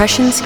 Impressions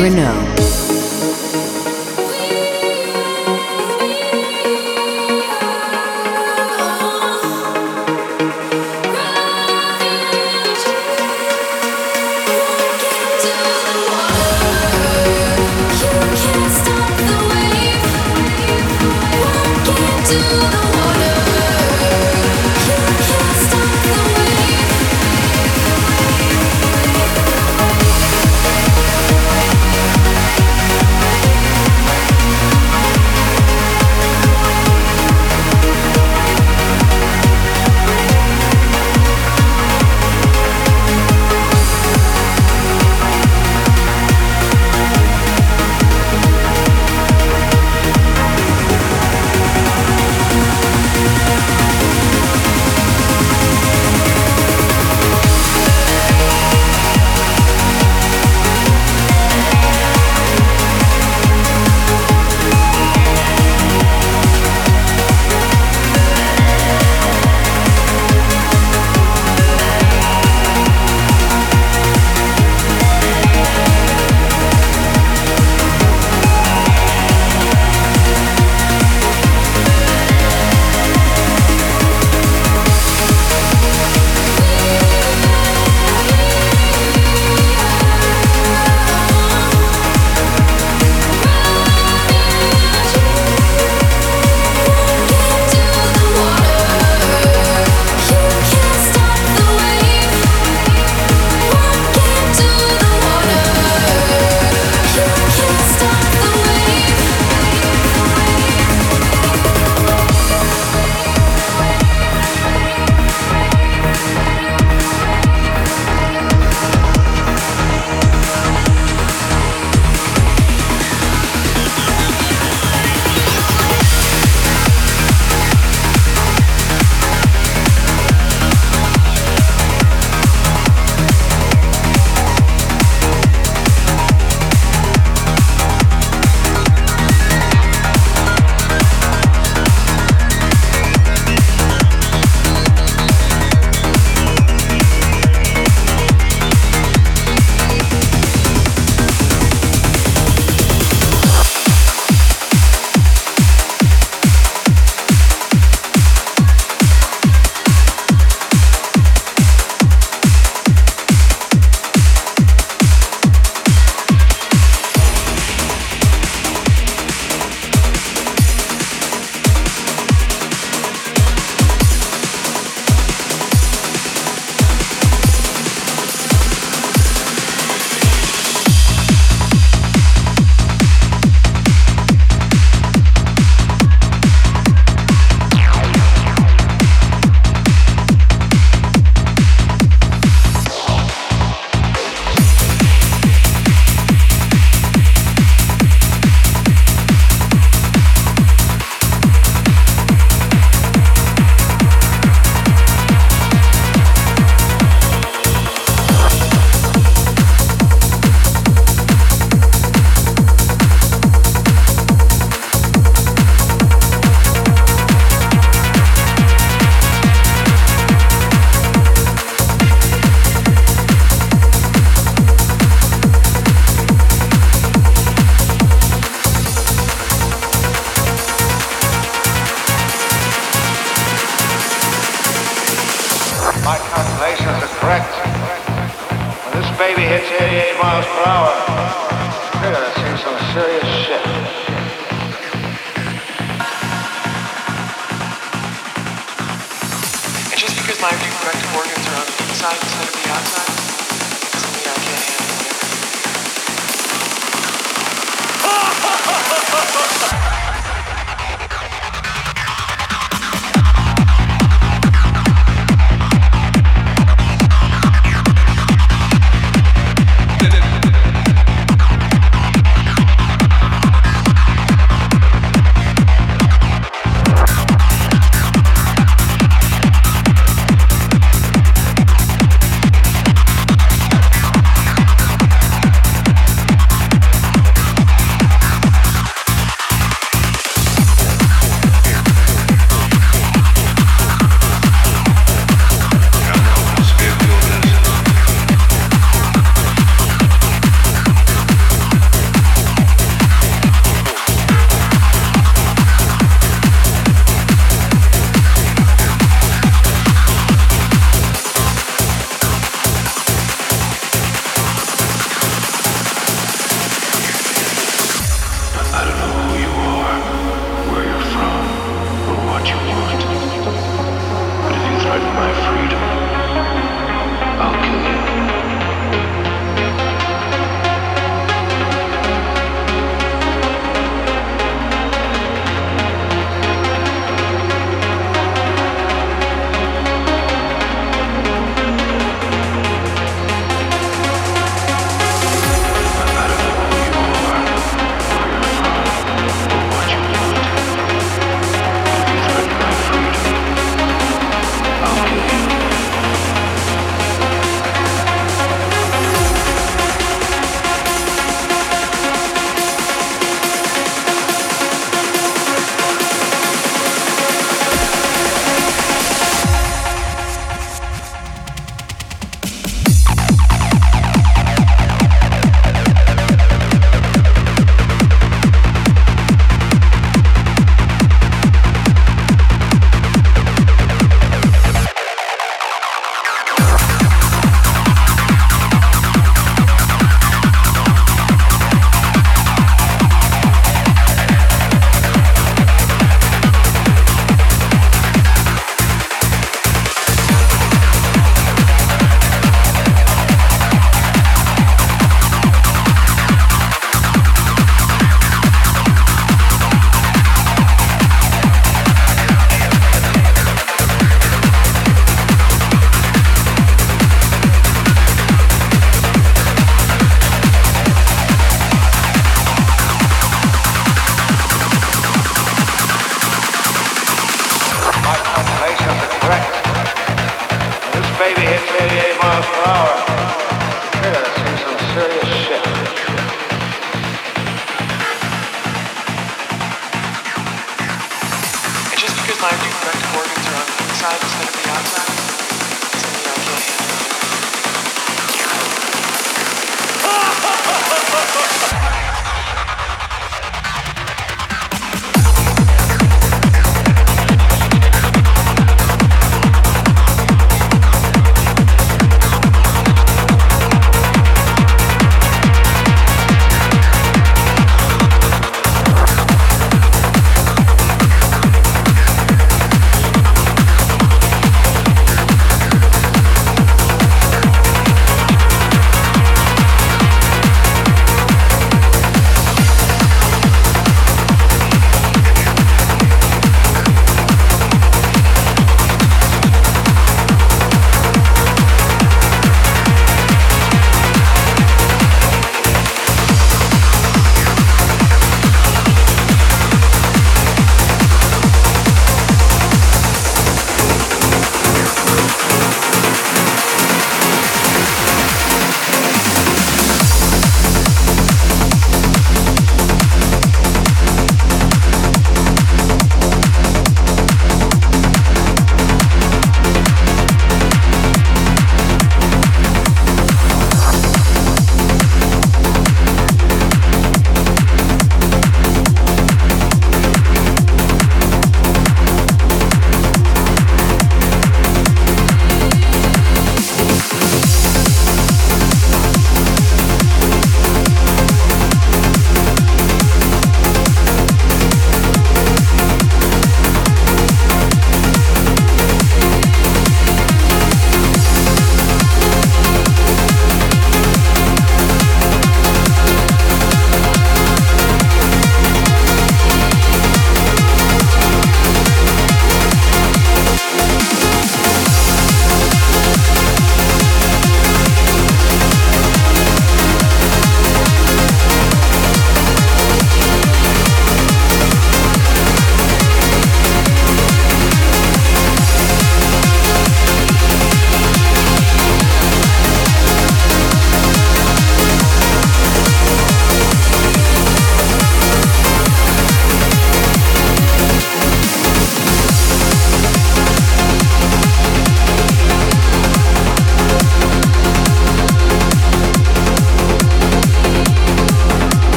Danny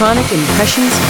Electronic Impressions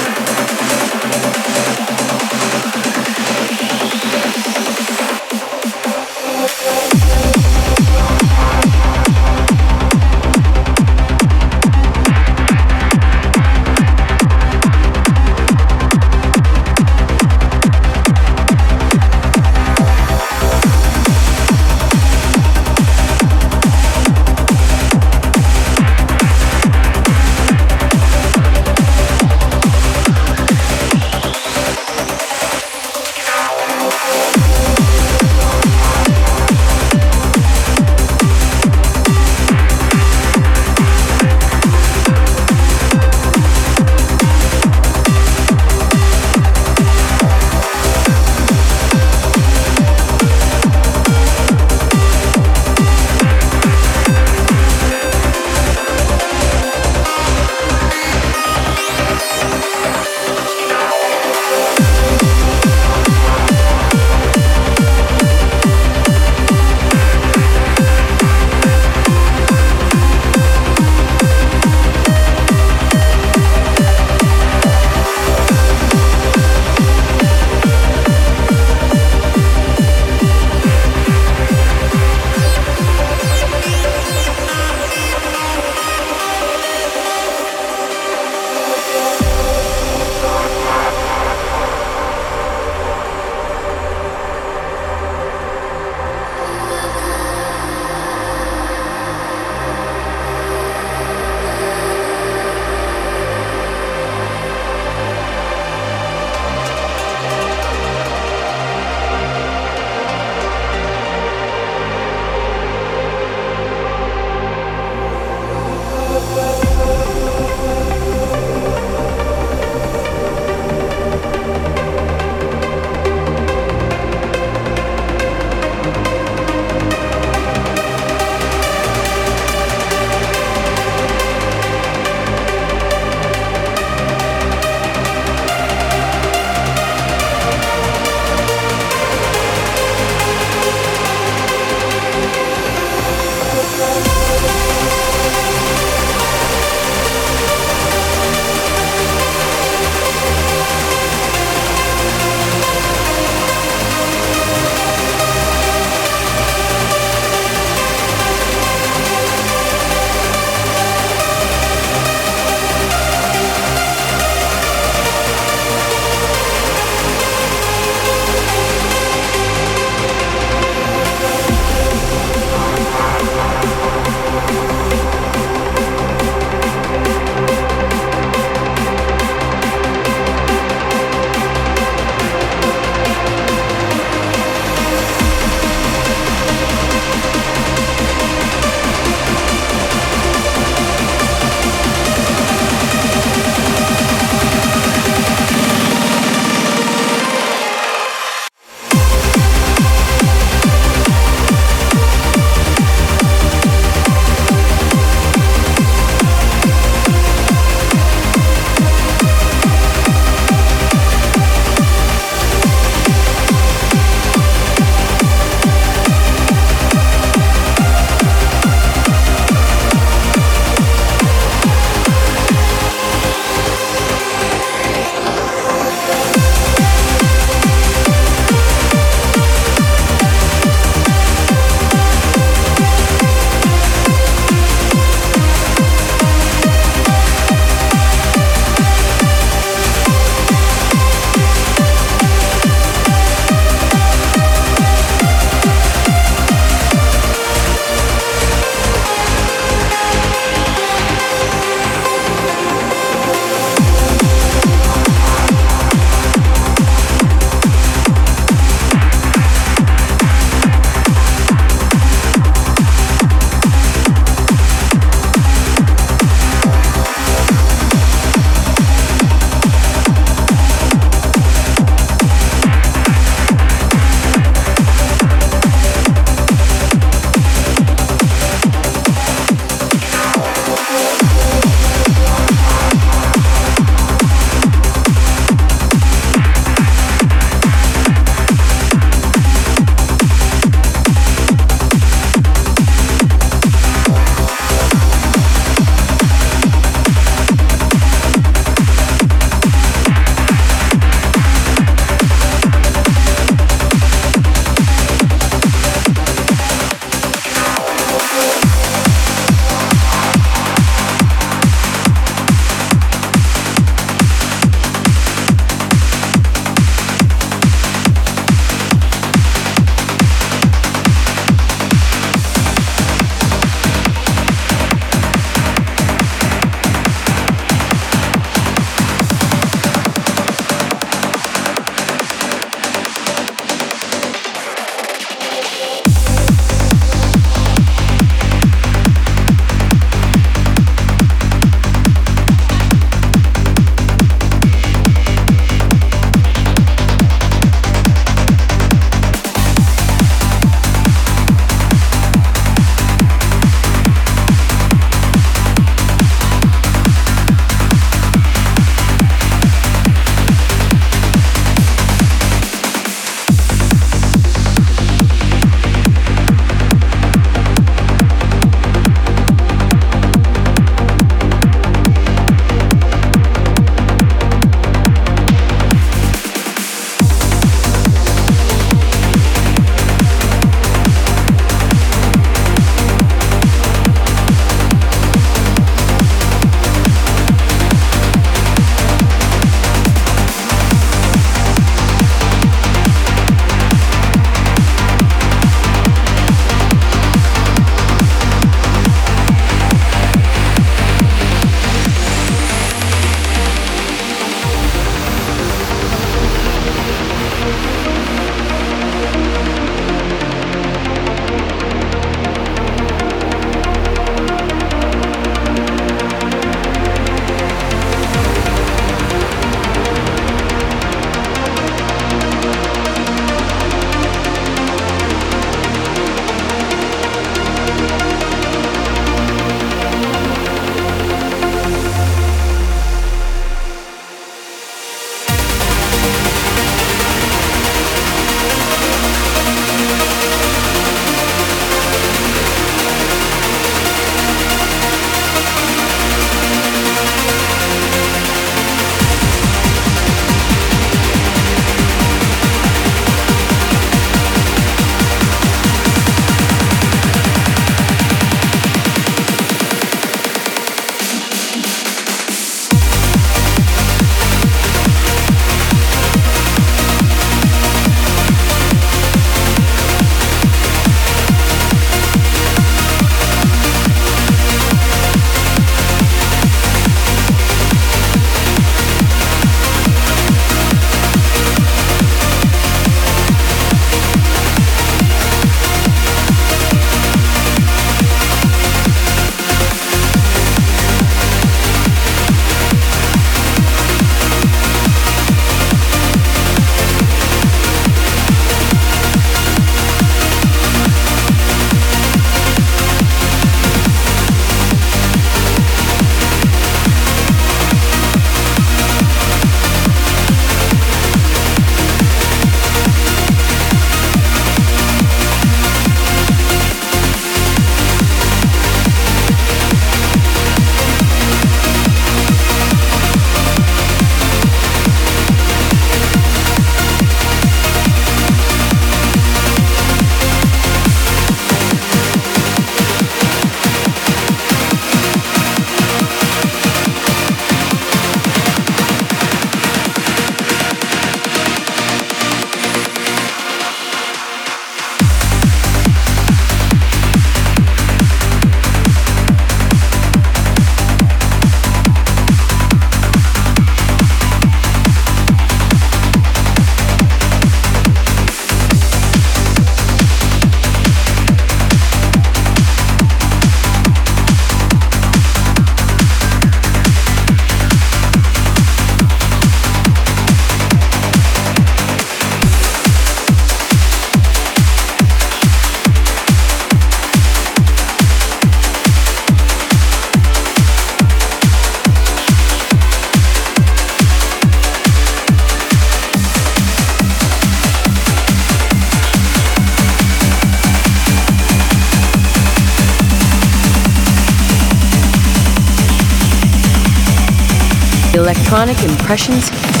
Electronic Impressions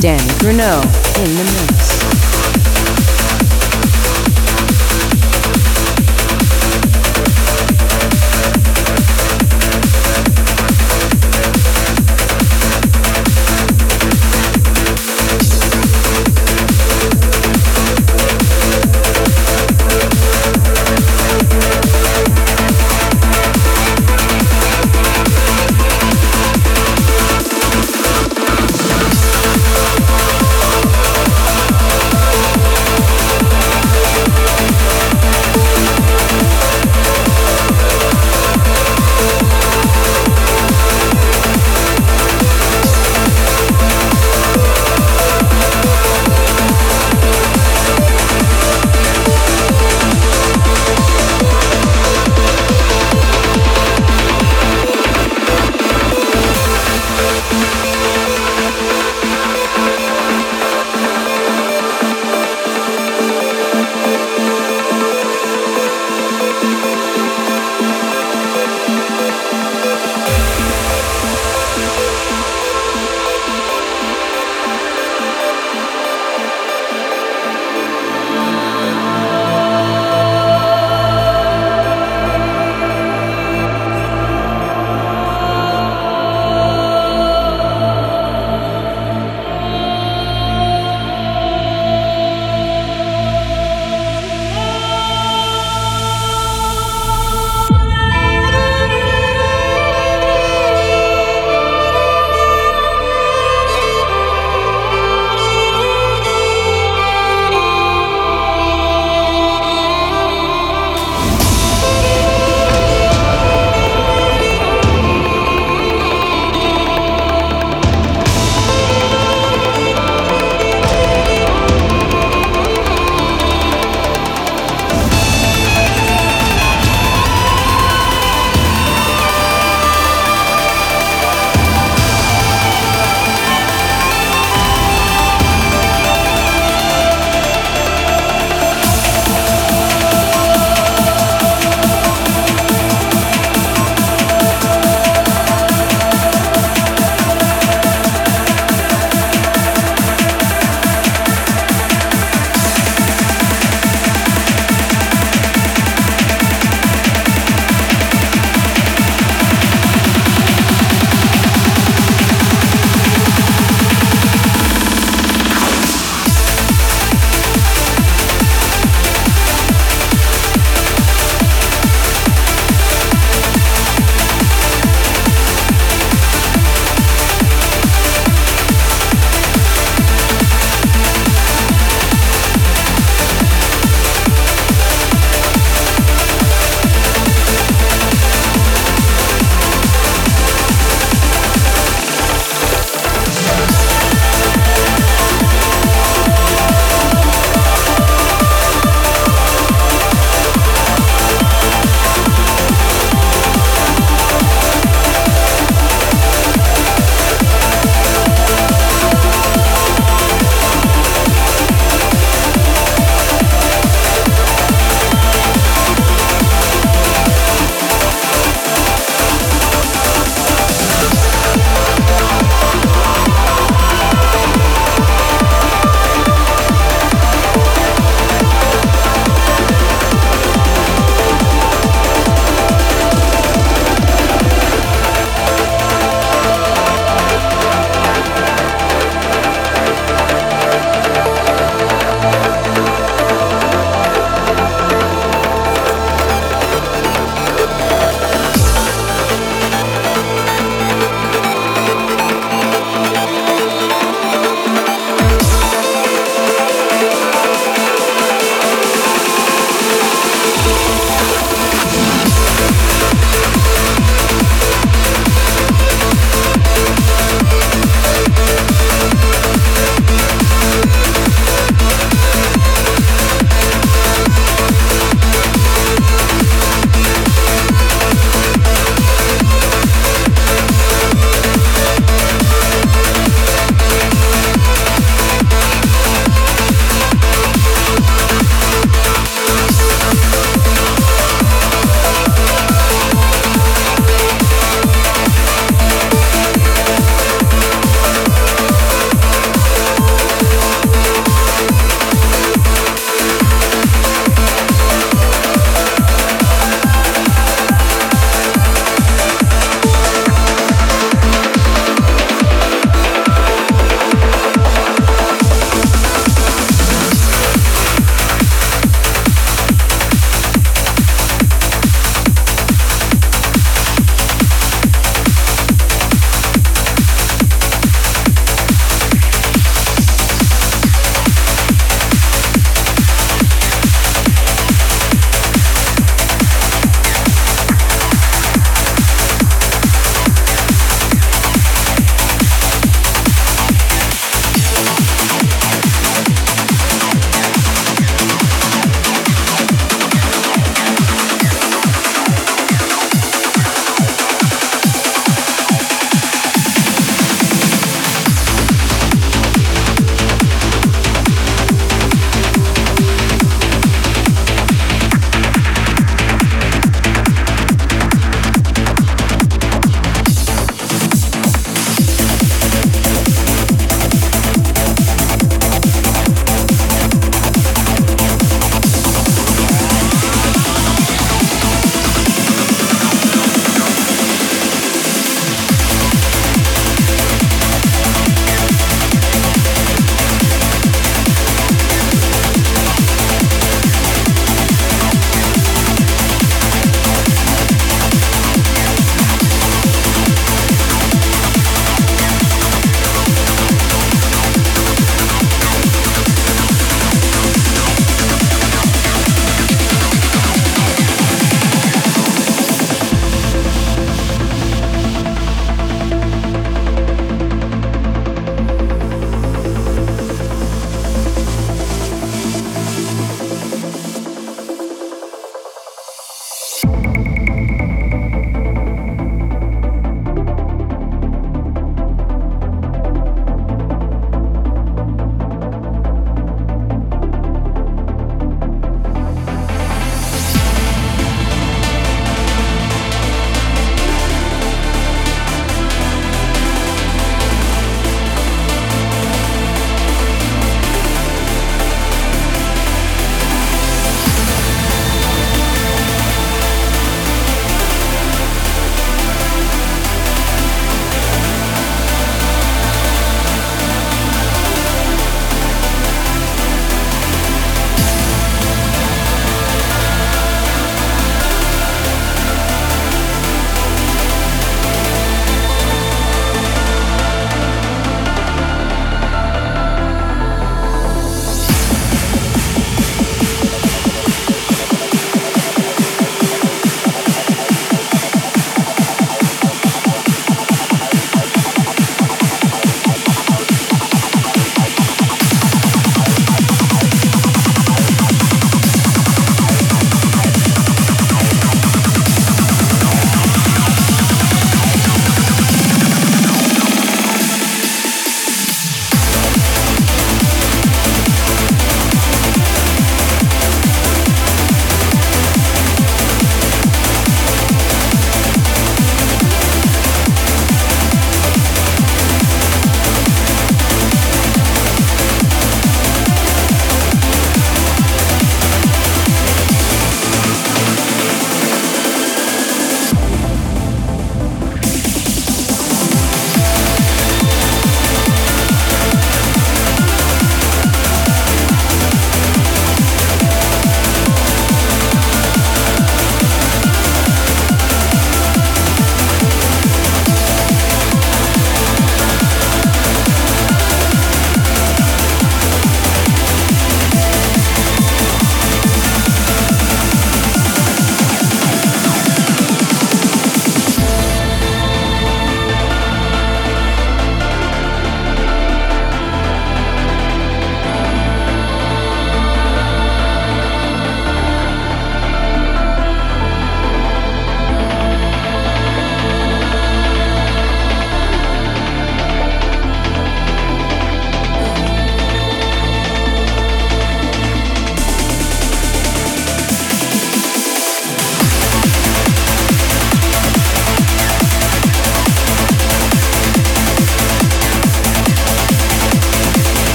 Danny Grunow in the mix.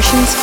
Impressions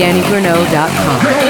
DannyGrunow.com.